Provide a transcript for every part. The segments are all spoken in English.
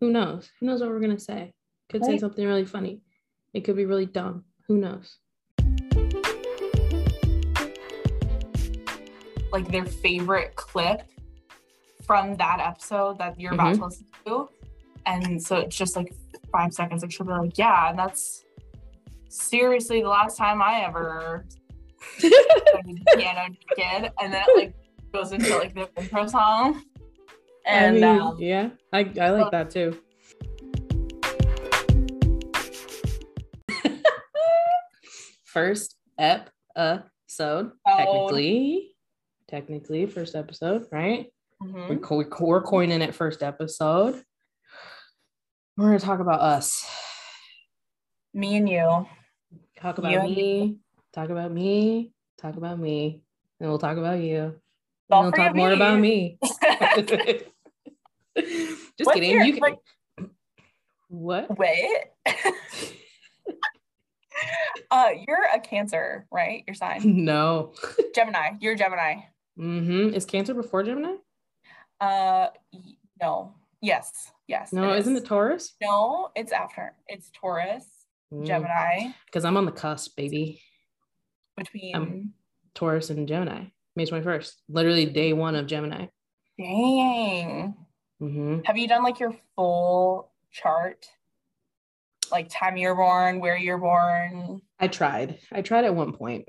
Who knows? Who knows what we're gonna say? Could say something really funny. It could be really dumb. Who knows? like their favorite clip from that episode that you're about Mhm. to listen to. And so it's just like five seconds. Like she'll be like, Yeah, and that's seriously the last time I ever played the piano kid. And then it like goes into like the intro song. And I mean, um, yeah, I, I like that too. first ep episode, technically, technically first episode, right? mhm. We're, co- we're coining it first episode. We're gonna talk about us. me and you. Talk about You me. Talk about me. Talk about me. And we'll talk about you. And we'll talk more about me. Just What's kidding. your- you can. like- what? Wait. uh, you're a Cancer, right? Your sign. No. Gemini. You're Gemini. Mm-hmm. Is Cancer before Gemini? Uh, no. Yes. Yes. No, isn't is. it Taurus? No, it's after. It's Taurus, Gemini, Because I'm on the cusp, baby. between. Um, Taurus and Gemini. May 21st. Literally day one of Gemini. dang. Mm-hmm. Have you done like your full chart? Like time you're born, where you're born. I tried. I tried at one point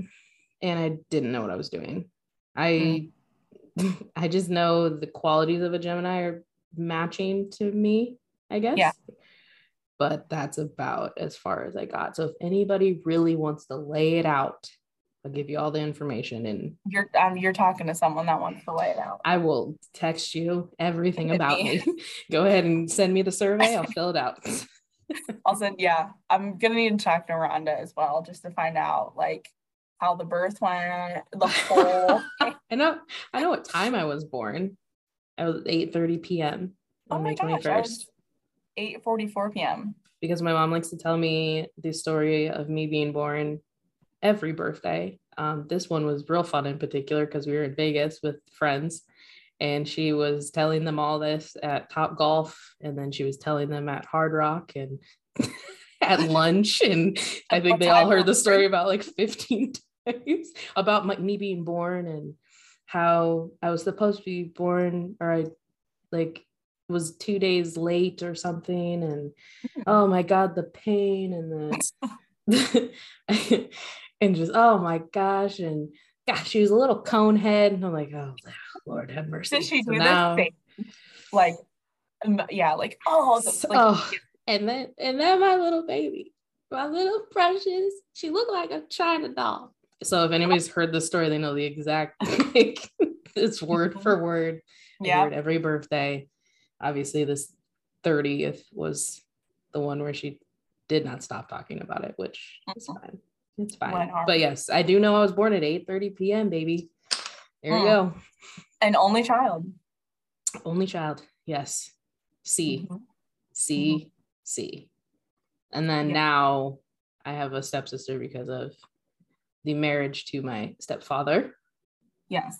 and I didn't know what I was doing. I I just know the qualities of a Gemini are matching to me, I guess. Yeah. But that's about as far as I got. So if anybody really wants to lay it out, I'll give you all the information and You're um, you're talking to someone that wants to lay it out. I will text you everything about me. Go ahead and send me the survey. I'll fill it out. I'll send. Yeah, I'm gonna need to talk to Rhonda as well, just to find out like how the birth went, the whole. I know I know what time I was born. I was 8 30 p.m. oh on my May gosh, 21st. I was 8:44 p.m. because my mom likes to tell me the story of me being born every birthday. Um, this one was real fun in particular because we were in Vegas with friends and she was telling them all this at Top Golf and then she was telling them at Hard Rock and at lunch. And I think they all heard the story about like 15 times about my, me being born and how I was supposed to be born or I like was two days late or something and oh my god the pain and the and just oh my gosh and gosh she was a little cone head and i'm like oh lord have mercy Did she So do now- this thing? Like, yeah, like oh, the- like, oh, and then and then my little baby my little precious she looked like a china doll so if anybody's heard the story they know the exact like it's word for word yeah. it every birthday. Obviously, this 30th was the one where she did not stop talking about it, which is Mhm. fine. It's fine. But yes, I do know I was born at 8 30 p.m., baby. There you Mm. go. An only child. Only child. Yes. C, Mhm. C, C. And then Yeah. now I have a stepsister because of the marriage to my stepfather. Yes.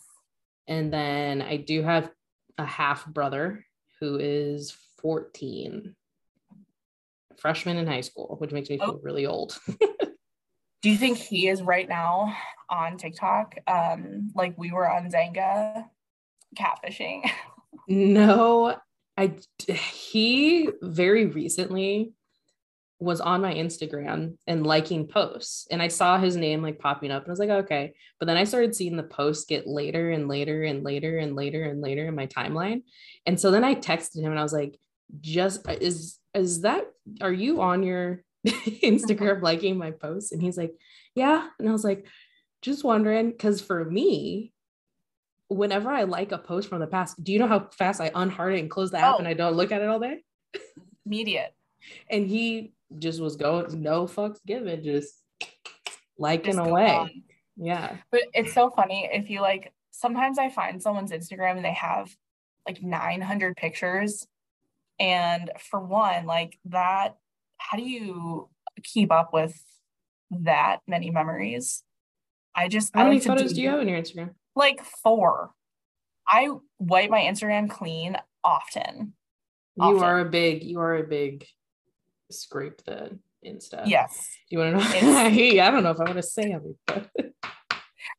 And then I do have a half brother who is 14, freshman in high school, which makes me feel Oh. really old. Do you think he is right now on TikTok? Um, like we were on Xanga catfishing. no, I he very recently was on my Instagram and liking posts and I saw his name like popping up and I was like okay but then I started seeing the posts get later and later and later and later and later in my timeline and so then I texted him and I was like just is is that are you on your Instagram liking my posts and he's like yeah and I was like just wondering cuz for me whenever I like a post from the past do you know how fast I unheart it and close the app Oh. and I don't look at it all day Immediate. and he just was going no fucks given just liking Just away on. yeah But it's so funny if you like sometimes I find someone's Instagram and they have like 900 pictures. And for one, like that, how do you keep up with that many memories? I just how I many like photos do you have on your instagram Like four. I wipe my Instagram clean often. You often. are a big, you are a big scrape the Insta. Yes. Do you want to know? Hey, I don't know if I want to say everything.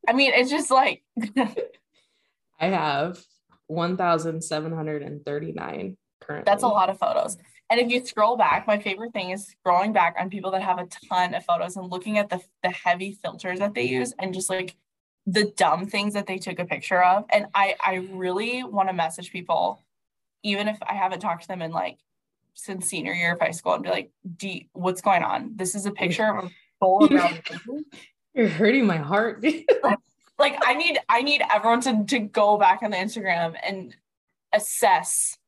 I mean, it's just like I have 1,739 currently. that's a lot of photos. And if you scroll back, my favorite thing is scrolling back on people that have a ton of photos and looking at the the heavy filters that they use and just like the dumb things that they took a picture of. And I I really want to message people, even if I haven't talked to them in like since senior year of high school, and be like, D, what's going on? This is a picture of a of. You're hurting my heart. like I need I need everyone to to go back on the Instagram and assess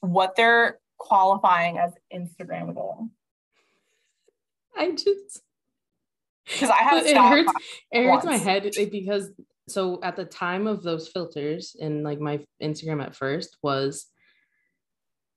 what they're qualifying as Instagrammable. I just Because I have it hurts it hurts my head because so at the time of those filters and like my Instagram at first was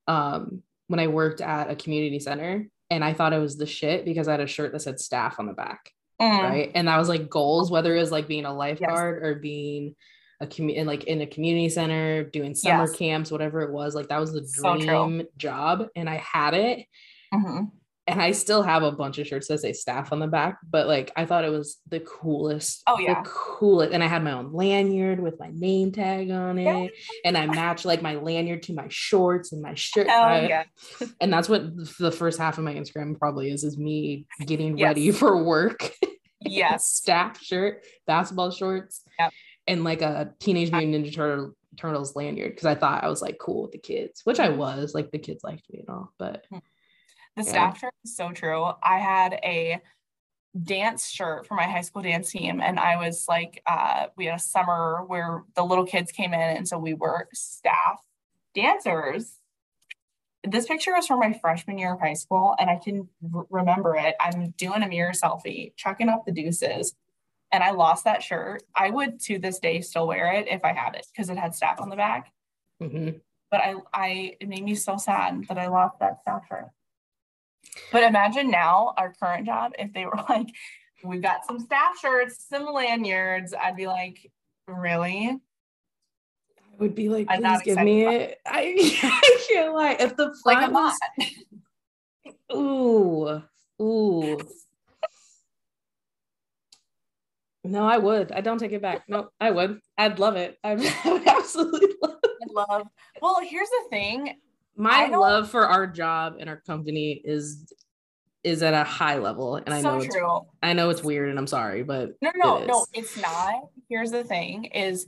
um when I worked at a community center and I thought it was the shit because I had a shirt that said staff on the back, Mm, right? And that was like goals, whether it was like being a lifeguard or being a community like in a community center, doing summer Yes. camps, whatever it was, like that was the So dream job. And I had it mhm. and I still have a bunch of shirts that say staff on the back, but like I thought it was the coolest. Oh, the yeah. coolest. And I had my own lanyard with my name tag on it, Yeah. and I matched like my lanyard to my shorts and my shirt. Oh I- yeah. And that's what the first half of my Instagram probably is: is me getting Yes. ready for work. Yes. staff shirt, basketball shorts, Yep. And like a Teenage Mutant Ninja Turtle. Turtles lanyard because I thought I was like cool with the kids, which I was like the kids liked me and all, but The Yeah. staff shirt is so true. I had a dance shirt for my high school dance team, and I was like, uh, we had a summer where the little kids came in, and so we were staff dancers. This picture was from my freshman year of high school, and I can r- remember it. I'm doing a mirror selfie, chucking up the deuces, and I lost that shirt. I would to this day still wear it if I had it because it had staff on the back. mhm. But I, I, it made me so sad that I lost that staff shirt. But imagine now our current job, if they were like, we've got some staff shirts, some lanyards, I'd be like, really? I would be like, please give me it. I, I can't lie. If the Like I'm not. was, ooh, ooh. No, I would. I don't take it back. No, I would. I'd love it. I would, absolutely love it. Love. Well, here's the thing. My love for our job and our company is is at a high level, and I know it's true. I know it's weird, and I'm sorry, but No, no, it no, it's not. Here's the thing is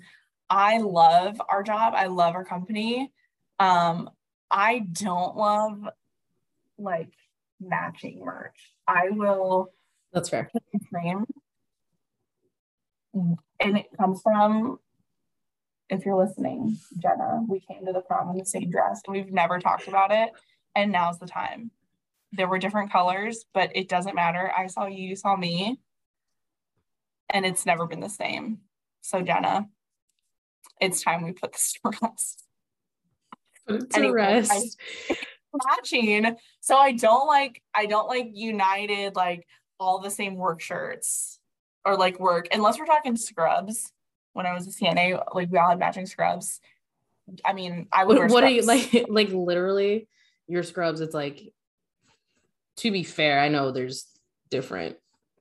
I love our job. I love our company. Um, I don't love like matching merch. I will that's fair. And it comes from, if you're listening, Jenna, we came to the prom in the same dress and we've never talked about it. And now's the time. There were different colors, but it doesn't matter. I saw you, you saw me. And it's never been the same. So, Jenna, it's time we put this to rest. Put it to Anyway, rest. matching. So I don't like I don't like united like all the same work shirts or like work unless we're talking scrubs. When I was a CNA, like we all had matching scrubs. I mean, I would wear what, what are you like like literally your scrubs it's like to be fair i know there's different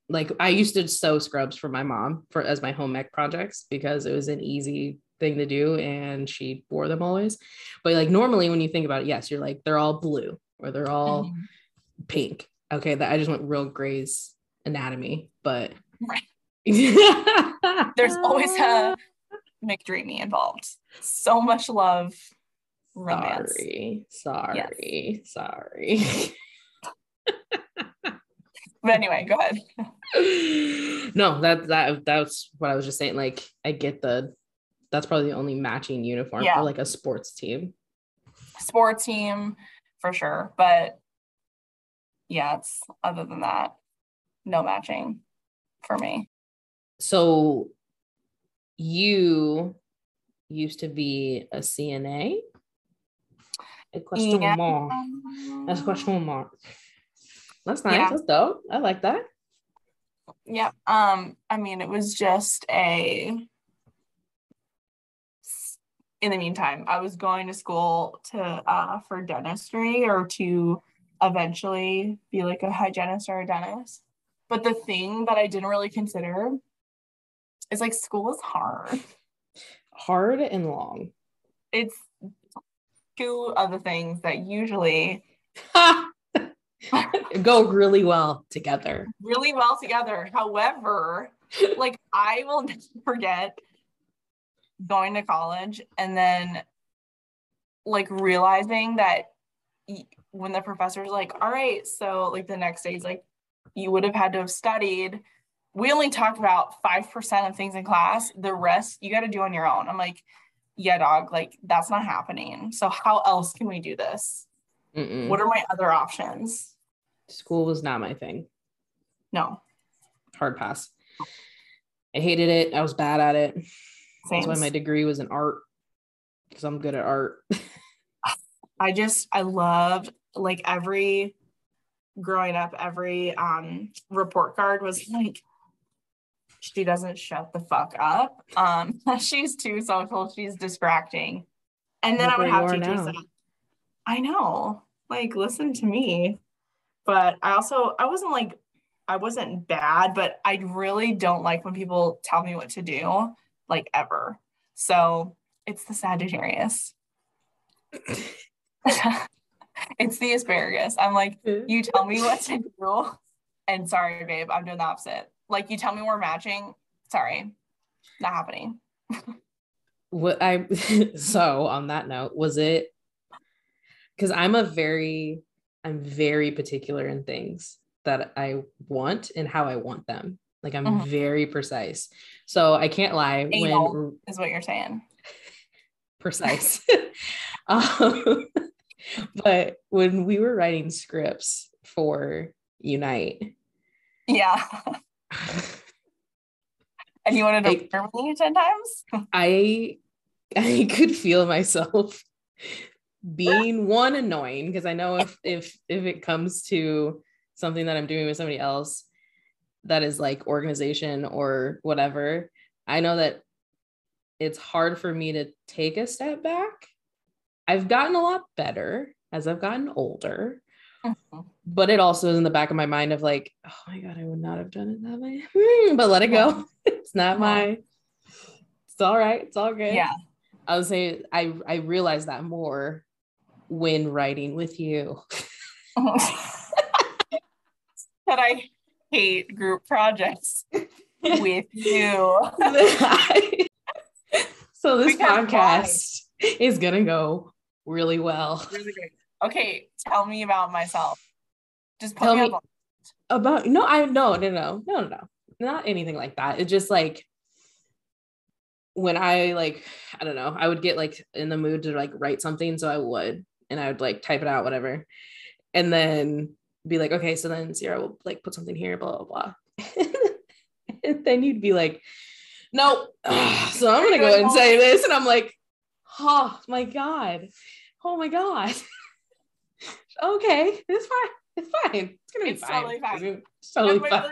like i used to sew scrubs for my mom for as my home ec projects because it was an easy thing to do and she wore them always but like normally when you think about it yes you're like they're all blue or they're all Mhm. pink okay that i just went real gray's anatomy but Right. there's always a ah. McDreamy involved. So much love, romance. sorry sorry sorry But anyway, go ahead. no, that that that's what I was just saying. Like, I get the that's probably the only matching uniform Yeah. for like a sports team. Sports team for sure. But yeah, it's other than that, no matching for me. So you used to be a CNA? A question Yeah. mark. That's a question mark. That's nice. Yeah. That's dope. I like that. Yep. Um, I mean, it was just a in the meantime, I was going to school to uh for dentistry or to eventually be like a hygienist or a dentist. But the thing that I didn't really consider is like school is hard. Hard and long. It's two of the things that usually go really well together. Really well together. However, like I will never forget going to college and then like realizing that when the professor's like, all right, so like the next day he's like, you would have had to have studied. We only talked about 5% of things in class. The rest you got to do on your own. I'm like, yeah, dog, like that's not happening. So how else can we do this? Mm-mm. What are my other options? School was not my thing. No. Hard pass. I hated it. I was bad at it. Same. That's why my degree was in art because I'm good at art. I just I loved like every growing up, every um report card was like she doesn't shut the fuck up. Um she's too social, she's distracting. And then I would have to teachers that I know, like listen to me. But I also I wasn't like I wasn't bad, but I really don't like when people tell me what to do, like ever. So it's the Sagittarius. it's the asparagus. I'm like, you tell me what to do. And sorry, babe, I'm doing the opposite. Like you tell me we're matching. Sorry, not happening. what I so on that note, was it because I'm a very I'm very particular in things that I want and how I want them. Like I'm mm-hmm. very precise. So I can't lie Anal when is what you're saying. Precise. um, but when we were writing scripts for Unite. Yeah. and you wanted to I, me 10 times? I I could feel myself being one annoying because I know if if if it comes to something that I'm doing with somebody else that is like organization or whatever, I know that it's hard for me to take a step back. I've gotten a lot better as I've gotten older. Mm-hmm. But it also is in the back of my mind of like, oh my God, I would not have done it that way. Hmm, but let it go. it's not my, it's all right. It's all good. Yeah. I would say I I realized that more when writing with you. that I hate group projects with you. so this podcast is gonna go really well. Really great. Okay, tell me about myself. Just tell me about, about no, I no no no no no no not anything like that. It's just like when I like I don't know, I would get like in the mood to like write something, so I would, and I would like type it out, whatever, and then be like, okay, so then Ciara will like put something here, blah blah blah, and then you'd be like, nope. so I'm gonna go and say oh. this, and I'm like, oh my god, oh my god. okay, it's fine. It's fine. It's gonna be it's fine. Totally fine. It's, totally fine.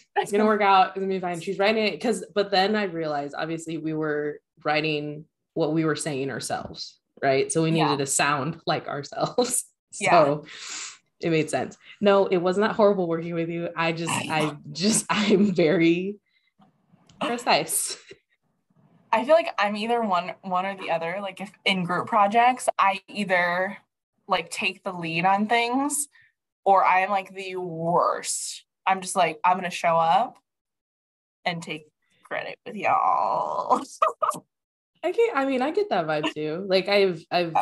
it's gonna work out. It's gonna be fine. She's writing it because, but then I realized obviously we were writing what we were saying ourselves, right? So we needed yeah. to sound like ourselves. so yeah. it made sense. No, it wasn't that horrible working with you. I just, I just, I'm very precise. I feel like I'm either one one or the other. Like if in group projects, I either like take the lead on things or I'm like the worst. I'm just like I'm to show up and take credit with y'all. I can I mean I get that vibe too. Like I've I've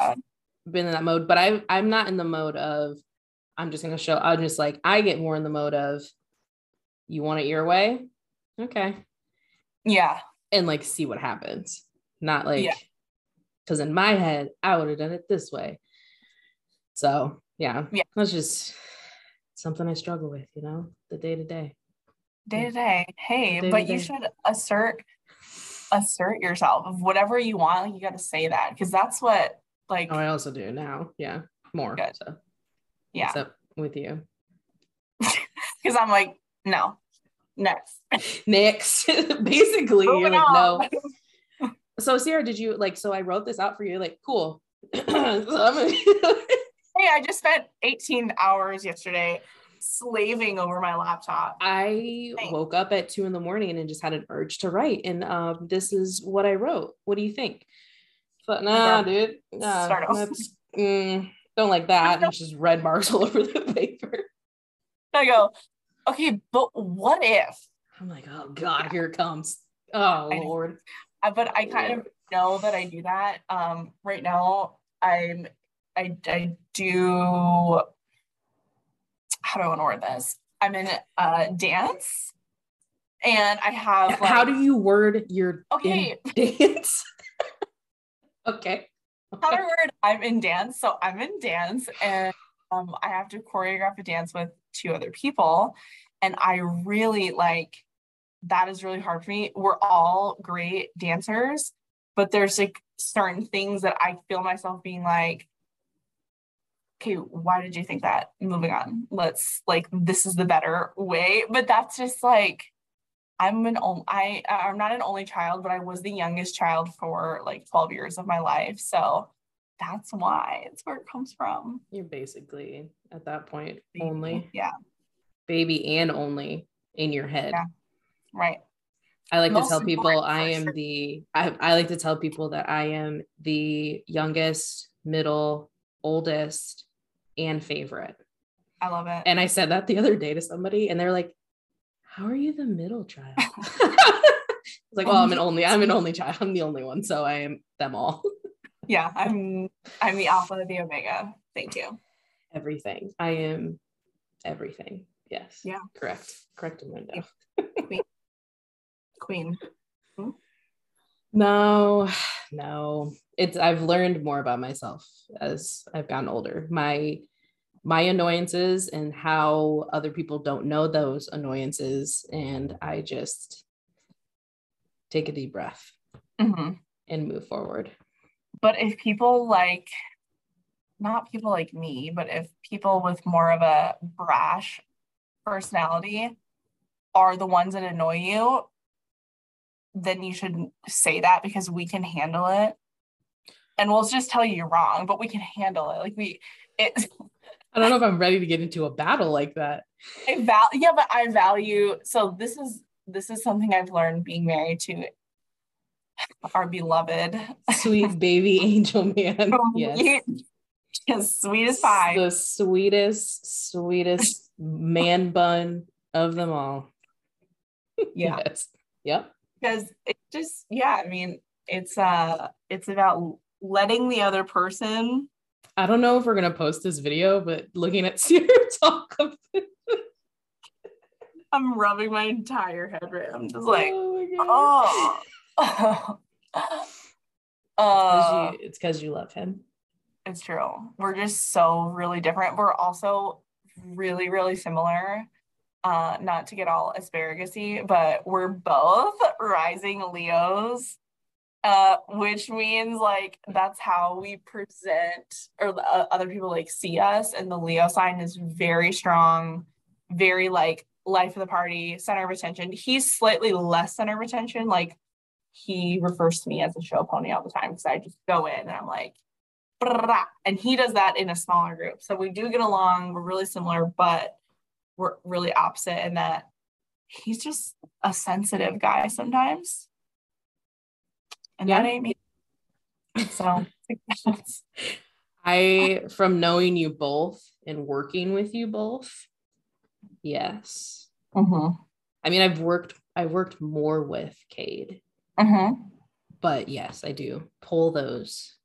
been in that mode, but I I'm not in the mode of I'm just gonna show I'm just like I get more in the mode of you want it your way? Okay. Yeah and like see what happens. Not like because in my head, I would have done it this way. So yeah, yeah, that's just something I struggle with, you know, the day to day. Day to day. Hey, day but you should assert assert yourself of whatever you want. Like you got to say that because that's what like. Oh, I also do now. Yeah, more. Good. So yeah, except with you. Because I'm like, no, next. Next. Basically, you're like, no. So Ciara, did you like? So I wrote this out for you. Like, cool. so gonna... hey, I just spent 18 hours yesterday slaving over my laptop. I Thanks. woke up at two in the morning and just had an urge to write, and um, this is what I wrote. What do you think? But nah, dude, nah, mm, don't like that. It's just red marks all over the paper. I go, okay, but what if? I'm like, oh god, here it comes. Oh lord. I, but I kind of know that I do that. Um, right now, I'm I I do. How do I want to word this? I'm in uh, dance, and I have. Like, how do you word your okay dance? okay. How do I word? I'm in dance, so I'm in dance, and um, I have to choreograph a dance with two other people, and I really like that is really hard for me. We're all great dancers, but there's like certain things that I feel myself being like, okay, why did you think that? Moving on. Let's like this is the better way. But that's just like I'm an only I I'm not an only child, but I was the youngest child for like 12 years of my life. So that's why it's where it comes from. You're basically at that point baby. only. Yeah. Baby and only in your head. Yeah. Right. I like Most to tell people I am sure. the I, I like to tell people that I am the youngest, middle, oldest, and favorite. I love it. And I said that the other day to somebody, and they're like, How are you the middle child? it's like, well, I'm an only, I'm an only child. I'm the only one. So I am them all. yeah, I'm I'm the alpha, the omega. Thank you. Everything. I am everything. Yes. Yeah. Correct. Correct window. queen. Hmm? No, no. It's I've learned more about myself as I've gotten older. My my annoyances and how other people don't know those annoyances and I just take a deep breath mm-hmm. and move forward. But if people like not people like me, but if people with more of a brash personality are the ones that annoy you, then you should say that because we can handle it. And we'll just tell you you're wrong, but we can handle it. Like we, it. I don't know if I'm ready to get into a battle like that. I val, yeah, but I value. So this is this is something I've learned being married to our beloved sweet baby angel man. yes. As sweet as pie. The sweetest, sweetest man bun of them all. Yeah. yes. Yep because it just yeah i mean it's uh it's about letting the other person i don't know if we're gonna post this video but looking at Ciara talk i'm rubbing my entire head right i'm just like oh, oh. uh, you, it's because you love him it's true we're just so really different we're also really really similar uh, not to get all asparagusy, but we're both rising Leos, uh, which means like that's how we present or uh, other people like see us. And the Leo sign is very strong, very like life of the party, center of attention. He's slightly less center of attention. Like he refers to me as a show pony all the time because I just go in and I'm like, and he does that in a smaller group. So we do get along. We're really similar, but we're really opposite in that he's just a sensitive guy sometimes. And yeah. that ain't me. So I from knowing you both and working with you both, yes. Mm-hmm. I mean, I've worked I've worked more with Cade. Mm-hmm. But yes, I do pull those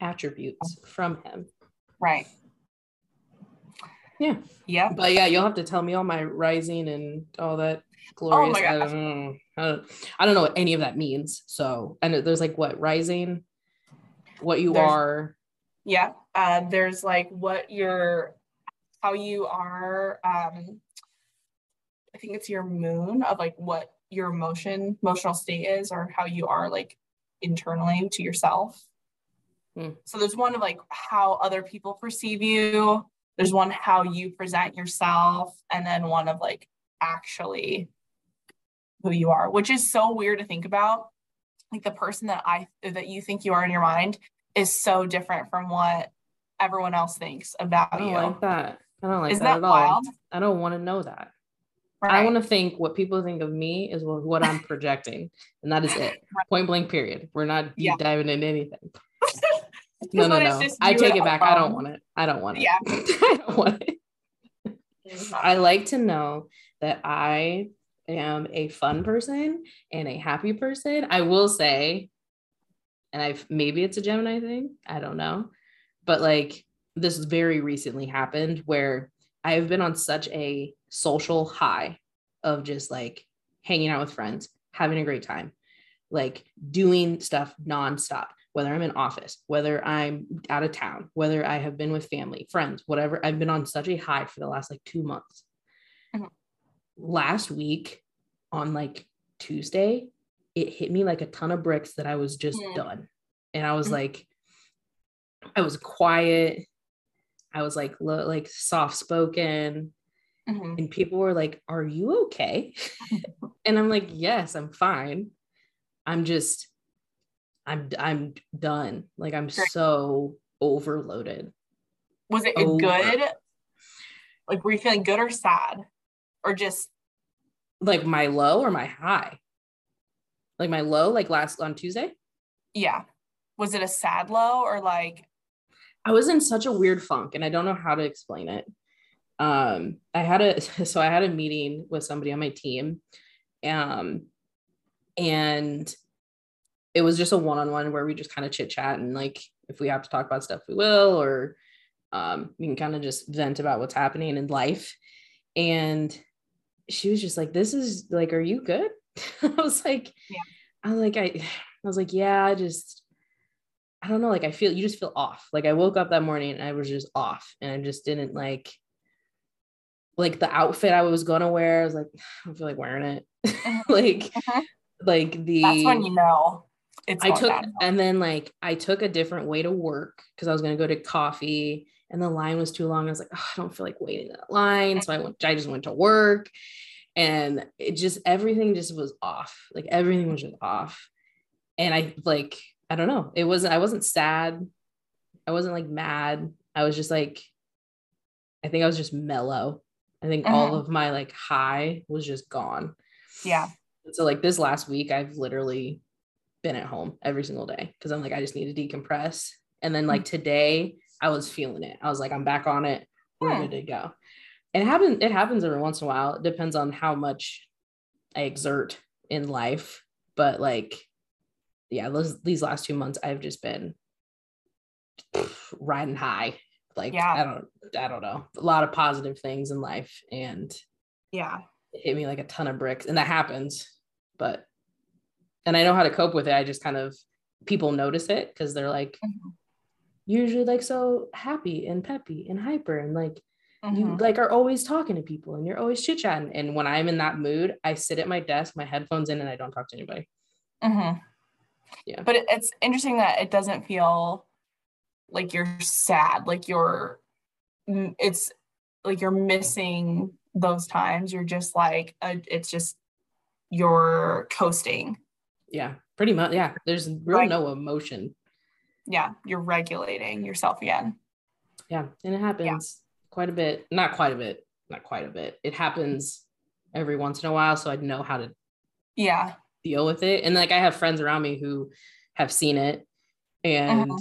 attributes from him. Right. Yeah. Yeah. But yeah, you'll have to tell me all my rising and all that glorious. Oh my I, don't know. I don't, I don't know what any of that means. So and there's like what rising, what you there's, are. Yeah. Uh, there's like what you're, how you are. Um, I think it's your moon of like what your emotion, emotional state is, or how you are like internally to yourself. Hmm. So there's one of like how other people perceive you, there's one how you present yourself and then one of like actually who you are which is so weird to think about like the person that I that you think you are in your mind is so different from what everyone else thinks about I don't you. like that. I don't like Isn't that, that at all. wild? I don't want to know that. I want to think what people think of me is what, I'm projecting, and that is it. Point blank. Period. We're not deep Yeah. diving into anything. No, no, no. I take it back. I don't want it. I don't want it. Yeah. I don't want it. I like to know that I am a fun person and a happy person. I will say, and I've maybe it's a Gemini thing, I don't know, but like this very recently happened where I've been on such a social high of just like hanging out with friends, having a great time, like doing stuff nonstop, whether I'm in office, whether I'm out of town, whether I have been with family, friends, whatever. I've been on such a high for the last like two months. Mhm. Last week on like Tuesday, it hit me like a ton of bricks that I was just Mm. done. And I was Mhm. like, I was quiet. I was like, lo- like soft spoken Mhm. and people were like are you okay and i'm like yes i'm fine i'm just i'm i'm done like i'm so overloaded Was it Over. good? Like, were you feeling good or sad, or just like my low or my high like my low like last on tuesday yeah? Was it a sad low or like i was in such a weird funk and i don't know how to explain it um i had a so i had a meeting with somebody on my team um and it was just a one-on-one where we just kind of chit chat and like if we have to talk about stuff we will or um we can kind of just vent about what's happening in life. And she was just like this is like are you good? I was like Yeah. i was like i i was like yeah i just i don't know like i feel you just feel off. Like i woke up that morning and i was just off and i just didn't like like the outfit i was gonna wear i was like i don't feel like wearing it like Mhm. like the that's when you know it's I took and then like I took a different way to work because I was gonna go to coffee and the line was too long. I was like, oh, I don't feel like waiting that line. So I went, I just went to work and it just everything just was off. Like everything was just off. And I like, I don't know. It wasn't, I wasn't sad. I wasn't like mad. I was just like, I think I was just mellow. I think all Mhm. of my like high was just gone. yeah So like this last week, I've literally been at home every single day because I'm like, I just need to decompress. And then like today, I was feeling it. I was like, I'm back on it. We're Hmm. good to go. It happens, it happens every once in a while. It depends on how much I exert in life. But like, yeah, those these last two months, I've just been riding high. Like Yeah. I don't I don't know. A lot of positive things in life. And yeah it hit me like a ton of bricks and that happens but and i know how to cope with it i just kind of people notice it because they're like Mhm. usually like so happy and peppy and hyper and like you Mhm. like are always talking to people and you're always chit chatting and when i'm in that mood i sit at my desk my headphones in and i don't talk to anybody Mhm. Yeah. But it's interesting that it doesn't feel like you're sad, like you're, it's like you're missing those times. You're just like, uh, it's just you're coasting. yeah pretty much yeah there's real Right. no emotion Yeah, you're regulating yourself again. yeah and it happens quite a bit not quite a bit not quite a bit it happens every once in a while so i know how to Yeah. deal with it. And like I have friends around me who have seen it and Uh-huh.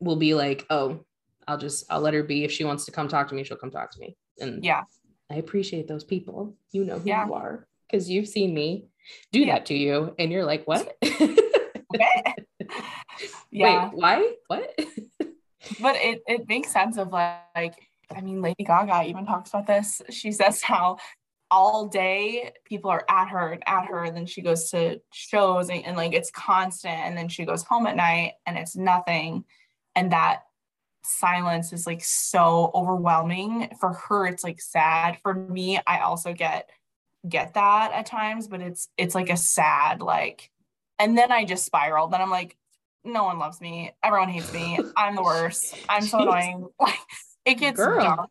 Will be like, oh, I'll just I'll let her be. If she wants to come talk to me, she'll come talk to me. And Yeah. I appreciate those people. You know who Yeah. you are because you've seen me do Yeah. that to you. And you're like, what? Okay. yeah. Wait, why? What? but it, it makes sense of like, like i mean lady gaga even talks about this she says how all day people are at her and at her and then she goes to shows and, and like it's constant and then she goes home at night and it's nothing and that silence is like so overwhelming. For her it's like sad. For me i also get get that at times but it's it's like a sad like and then i just spiral. Then i'm like no one loves me. Everyone hates me. I'm the worst. I'm so Jeez. annoying. Like it gets Girl. dark.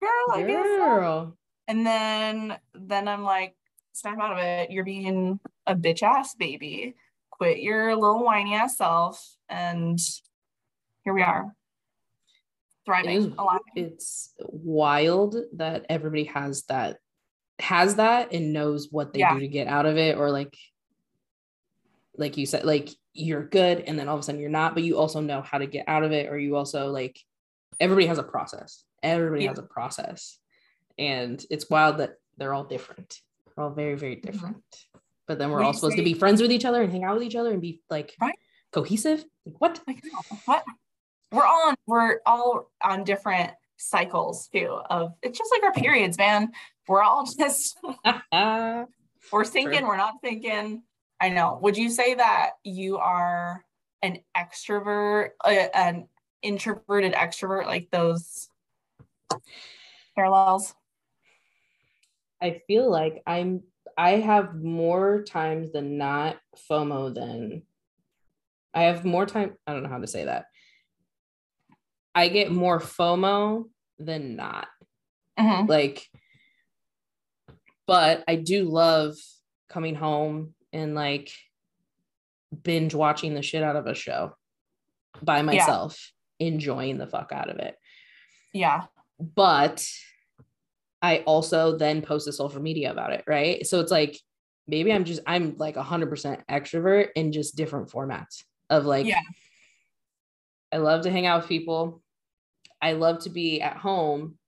Girl i guess. So. Girl. and then then i'm like snap out of it. You're being a bitch ass baby. Quit your little whiny ass self, and here we are, thriving. It is- it's wild that everybody has that has that and knows what they Yeah. do to get out of it or like like you said like you're good and then all of a sudden you're not but you also know how to get out of it or you also like everybody has a process everybody Yeah. has a process and it's wild that they're all different we're all very very mm-hmm. different but then we're all supposed to be friends with each other and hang out with each other and be like Right. cohesive like what Like, what? We're all on, we're all on different cycles too. Of it's just like our periods, man. We're all just we're thinking, True. we're not thinking. I know. Would you say that you are an extrovert, uh, an introverted extrovert, like those parallels? I feel like I'm I have more times than not FOMO than I have more time. I don't know how to say that. I get more FOMO than not. Mhm. Like, but I do love coming home and like binge watching the shit out of a show by myself, enjoying the fuck out of it Yeah. but I also then post to social media about it, right? So it's like maybe I'm just I'm like 100% extrovert in just different formats of like Yeah. I love to hang out with people. I love to be at home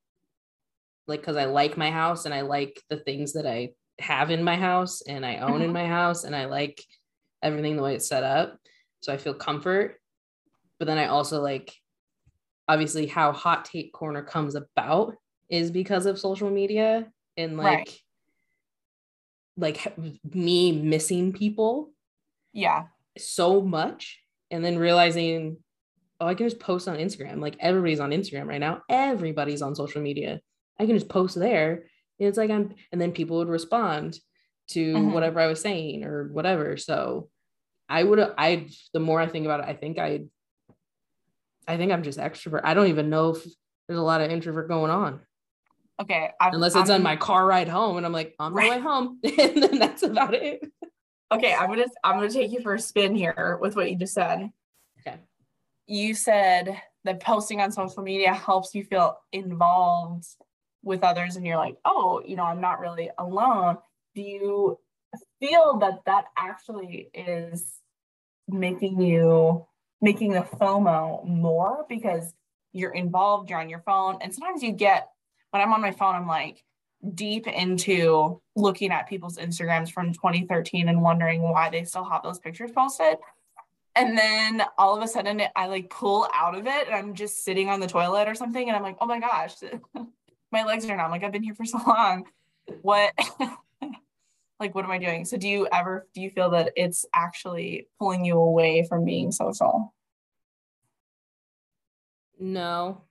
like cuz I like my house and I like the things that I have in my house and I own in Mhm. my house and I like everything the way it's set up. So I feel comfort. But then I also like obviously how hot take corner comes about is because of social media and like Right. like me missing people Yeah. so much and then realizing oh i can just post on instagram like everybody's on instagram right now everybody's on social media i can just post there and it's like i'm and then people would respond to Mhm. whatever i was saying or whatever so i would i the more i think about it i think i i think i'm just extrovert i don't even know if there's a lot of introvert going on Okay. I've, unless it's on I'm- my car ride home and i'm like on my Right. way home and then that's about it Okay, I'm gonna I'm gonna take you for a spin here with what you just said. okay You said that posting on social media helps you feel involved with others, and you're like, oh, you know, I'm not really alone. Do you feel that that actually is making you making the FOMO more because you're involved, you're on your phone, and sometimes you get when I'm on my phone, I'm like deep into looking at people's Instagrams from 2013 and wondering why they still have those pictures posted. And then all of a sudden I like pull out of it and I'm just sitting on the toilet or something. And I'm like, oh my gosh, my legs are numb. Like I've been here for so long. What like what am I doing? So do you ever do you feel that it's actually pulling you away from being social? No.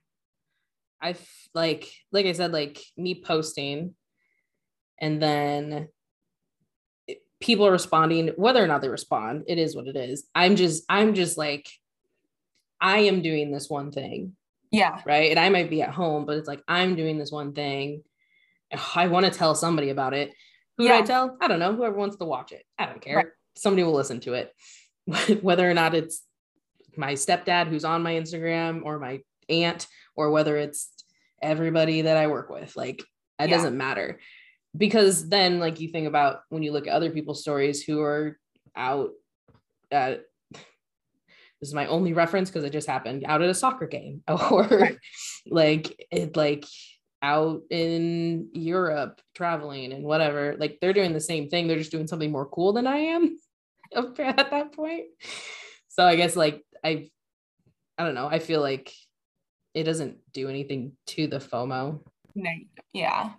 I f- like like I said like me posting and then people are responding whether or not they respond it is what it is. I'm just I'm just like I am doing this one thing, Yeah. right? And I might be at home but it's like I'm doing this one thing. I want to tell somebody about it. Who do I tell? I don't know. Whoever wants to watch it. I don't care. Right. Somebody will listen to it. whether or not it's my stepdad who's on my Instagram or my aunt or whether it's everybody that I work with. Like it Yeah. doesn't matter. Because then like you think about when you look at other people's stories who are out at this is my only reference because it just happened out at a soccer game or like it like out in Europe traveling and whatever. Like they're doing the same thing. They're just doing something more cool than I am at that point. So I guess like I I don't know. I feel like it doesn't do anything to the FOMO. No, yeah.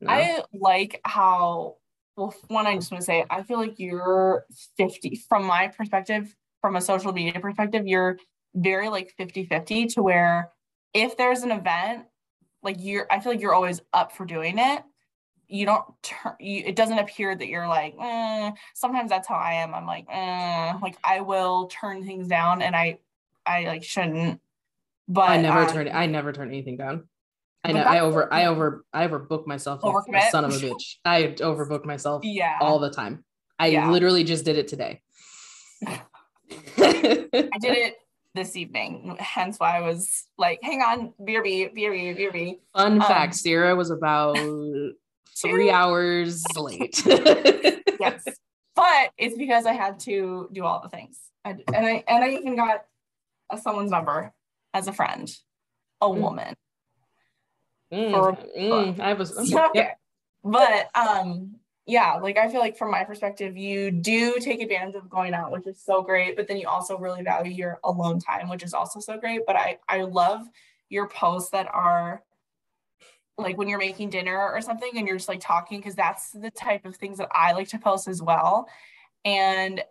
No. I like how well one I just want to say I feel like you're 50 from my perspective from a social media perspective you're very like 50-50 to where if there's an event like you're I feel like you're always up for doing it you don't turn you it doesn't appear that you're like eh. sometimes that's how I am I'm like eh. like I will turn things down and I I like shouldn't but I never um, turn I never turn anything down. I know I over I over I overbook myself like a son of a bitch. I overbook myself yeah all the time. I Yeah. literally just did it today. I did it this evening, hence why I was like, hang on, BRB, BRB, BRB. Fun um, fact Ciara was about three hours late. yes. But it's because I had to do all the things. I, and I and I even got a, someone's number as a friend, a mm. woman. Mm, mm, I was okay. Yep. But um yeah, like I feel like from my perspective, you do take advantage of going out, which is so great. But then you also really value your alone time, which is also so great. But I I love your posts that are like when you're making dinner or something and you're just like talking because that's the type of things that I like to post as well. And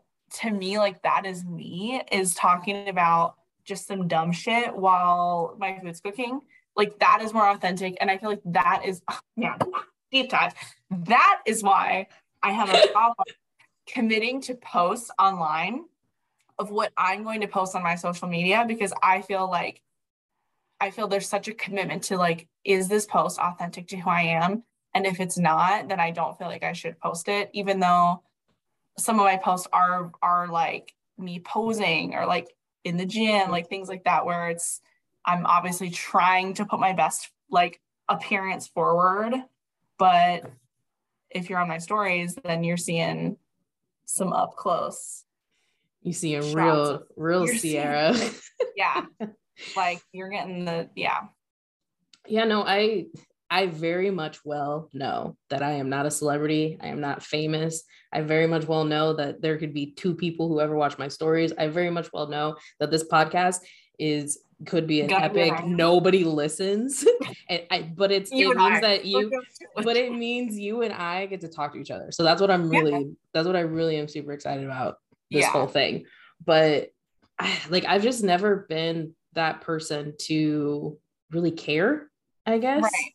to me, like that is me is talking about just some dumb shit while my food's cooking. Like that is more authentic. And I feel like that is yeah, deep dive. That is why I have a problem committing to posts online of what I'm going to post on my social media because I feel like I feel there's such a commitment to like, is this post authentic to who I am? And if it's not, then I don't feel like I should post it, even though some of my posts are are like me posing or like in the gym, like things like that, where it's I'm obviously trying to put my best like appearance forward. But if you're on my stories, then you're seeing some up close. You see a real, real Ciara. Seeing, yeah. like you're getting the yeah yeah no i i very much well know that i am not a celebrity i am not famous i very much well know that there could be two people who ever watch my stories i very much well know that this podcast is could be an epic nobody listens and I, but it's you it means I. that you but it means you and i get to talk to each other so that's what i'm really yeah. that's what i really am super excited about this yeah. whole thing but I, like i've just never been that person to really care, I guess, right.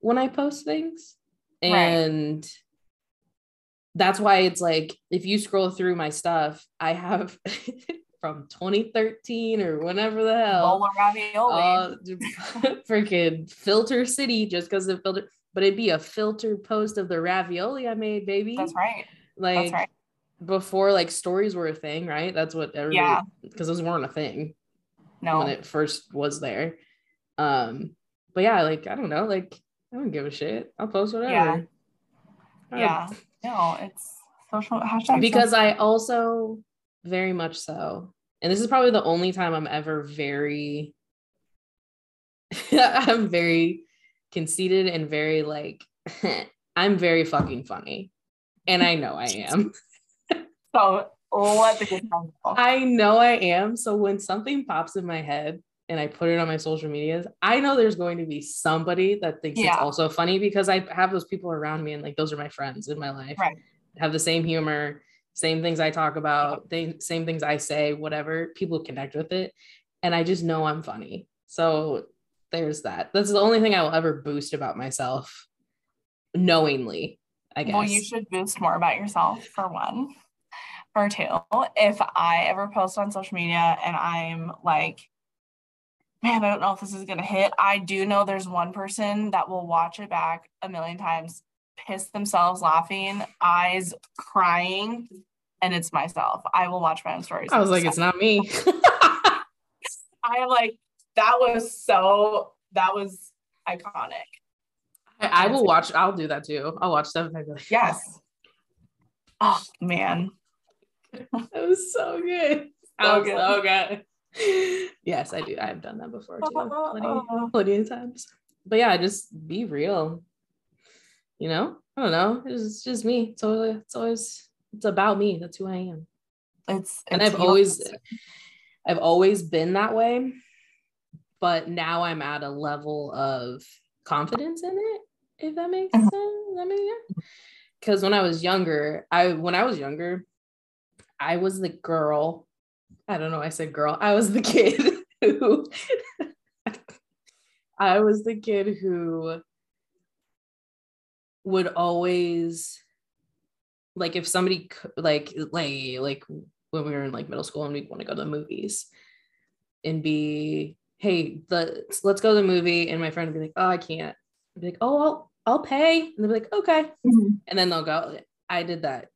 when I post things. And right. that's why it's like if you scroll through my stuff, I have from 2013 or whenever the hell. Uh, freaking filter city just because the filter, but it'd be a filtered post of the ravioli I made, baby. That's right. Like That's right. before like stories were a thing, right? That's what everybody yeah. because those weren't a thing no. when it first was there. Um, but yeah, like I don't know, like I don't give a shit. I'll post whatever. Yeah. Yeah. No, it's social hashtag because social. I also very much so, and this is probably the only time I'm ever very I'm very conceited and very like I'm very fucking funny. And I know I am. so what the good I know I am. So when something pops in my head and I put it on my social medias, I know there's going to be somebody that thinks yeah. it's also funny because I have those people around me and like those are my friends in my life. Right. Have the same humor, same things I talk about, they, same things I say, whatever. People connect with it. And I just know I'm funny. So there's that. That's the only thing I will ever boost about myself knowingly, I guess. Well, you should boost more about yourself for one For two, if I ever post on social media and I'm like, man, I don't know if this is going to hit, I do know there's one person that will watch it back a million times, piss themselves laughing, eyes crying, and it's myself. I will watch my own stories. I was like, it's not me. I am like, that was so, that was iconic. I, I will watch, I'll do that too. I'll watch stuff and I'll be like, yes. Oh man, that was so good. That was so good. Yes, I do. I've done that before too. Plenty, plenty of times. But yeah, just be real. You know? I don't know. It's just me. It's always it's always it's about me. That's who I am. It's, it's and I've always I've always been that way. But now I'm at a level of confidence in it, if that makes mm-hmm. sense. I mean, yeah. Because when I was younger, I when I was younger, I was the girl. I don't know. I said girl. I was the kid who. I was the kid who would always like if somebody like like like when we were in like middle school and we want to go to the movies and be hey the let's go to the movie and my friend would be like oh I can't I'd be like oh I'll I'll pay and they'll be like okay mm-hmm. and then they'll go I did that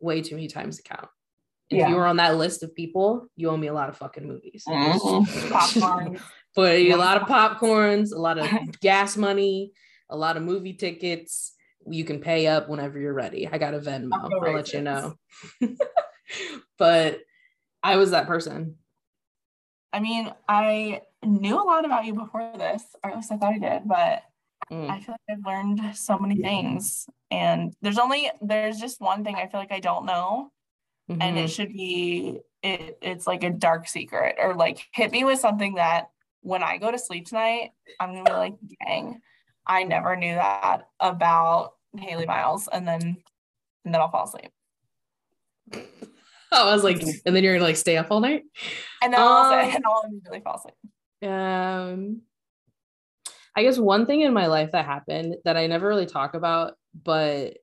way too many times to count If you were on that list of people, you owe me a lot of fucking movies. Mhm. Popcorn. but a Yeah. lot of popcorns, a lot of gas money, a lot of movie tickets. You can pay up whenever you're ready. I got a Venmo. I'll I'll let you know. but I was that person. I mean, I knew a lot about you before this, or at least I thought I did, but Mm. I feel like I've learned so many things. And there's only there's just one thing I feel like I don't know. And Mhm. it should be it it's like a dark secret or like hit me with something that when I go to sleep tonight, I'm gonna be like, dang, I never knew that about Haleigh Miles. And then and then I'll fall asleep. I was like, and then you're gonna like stay up all night. And then I'll, say, Um, and I'll immediately fall asleep. Um, I guess one thing in my life that happened that I never really talk about, but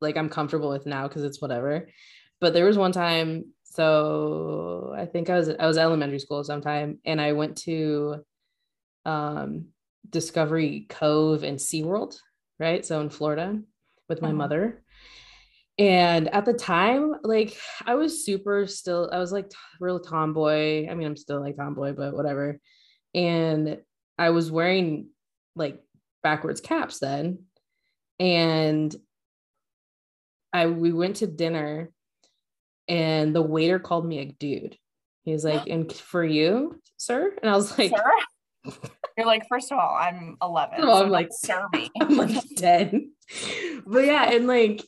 like I'm comfortable with now because it's whatever. But there was one time, so I think I was I was elementary school sometime, and I went to um Discovery Cove and SeaWorld, right? So in Florida with my Mhm. mother. And at the time, like I was super still, I was like t- real tomboy. I mean, I'm still like tomboy, but whatever. And I was wearing like backwards caps then. And I we went to dinner and the waiter called me a dude. He's like, and for you, sir? And I was like, Sir? You're like, first of all, I'm 11. First so I'm like- me. I'm like 10. But yeah, and like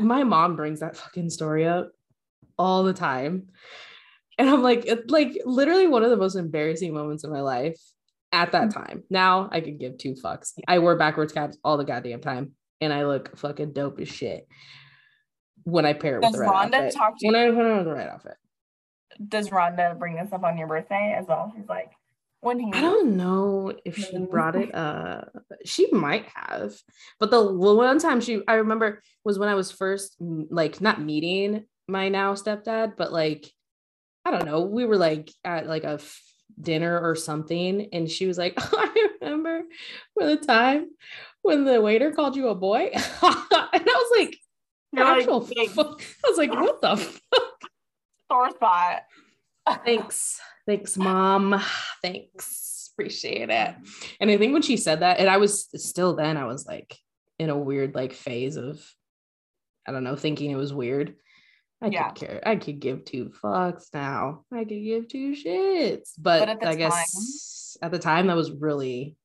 my mom brings that fucking story up all the time. And I'm like, it's like literally one of the most embarrassing moments of my life at that mm. time. Now I could give two fucks. I wear backwards caps all the goddamn time and I look fucking dope as shit when I pair it with Does the right Rhonda outfit. talk to when you? I put on with the right outfit. Does Rhonda bring this up on your birthday as well? She's like, when he I don't know if she brought it up. She might have, but the one time she I remember was when I was first like not meeting my now stepdad, but like I don't know, we were like at like a f- dinner or something, and she was like, "I remember for the time when the waiter called you a boy," and I was like, You're "Actual "Thanks." fuck." I was like, "What the fuck?" sore spot. Thanks. Thanks, mom. Thanks. Appreciate it. And I think when she said that, and I was still then, I was like in a weird like phase of, I don't know, thinking it was weird. I Yeah. could care. I could give two fucks now. I could give two shits. But, But I guess at the time that was really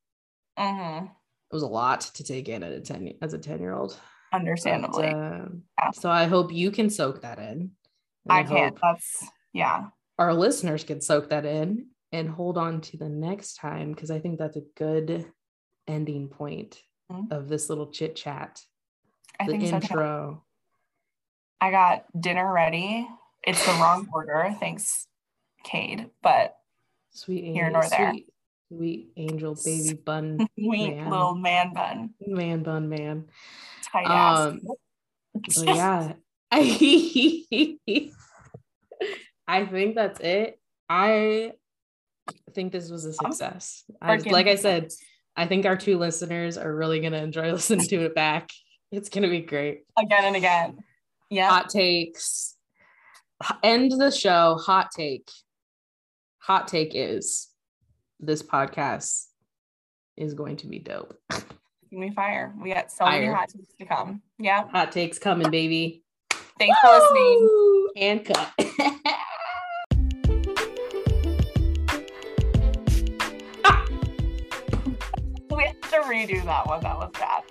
hmm it was a lot to take in at a 10 as a 10 year old. Understandably. uh, Yeah. So I hope you can soak that in. And I can't. hope That's, yeah. Our listeners can soak that in and hold on to the next time because I think that's a good ending point Mhm. of this little chit chat. I The think so. intro. I got dinner ready. It's the wrong order. Thanks, Cade. But Sweet Here angel, nor there. sweet, angel baby bun sweet Man. little man bun. man bun man. Tight ass. Um, But yeah, I think that's it. I think this was a success. I, like I said, I think our two listeners are really gonna enjoy listening to it back. It's gonna be great. again and again. Yeah. Hot takes. End the show. Hot take. Hot take is this podcast is going to be dope. Give me fire. We got so many hot takes to come. Yeah. Hot takes coming, baby. Thanks for listening. And cut. redo that one. That was bad.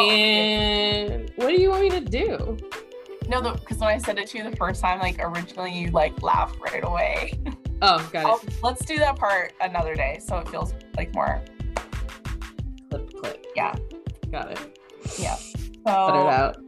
And what do you want me to do? no, because when I said it to you the first time, like originally you like laughed right away. Oh, got I'll, it. Oh, let's do that part another day so it feels like more. Clip, clip. Yeah. Got it. Yeah. Cut it out.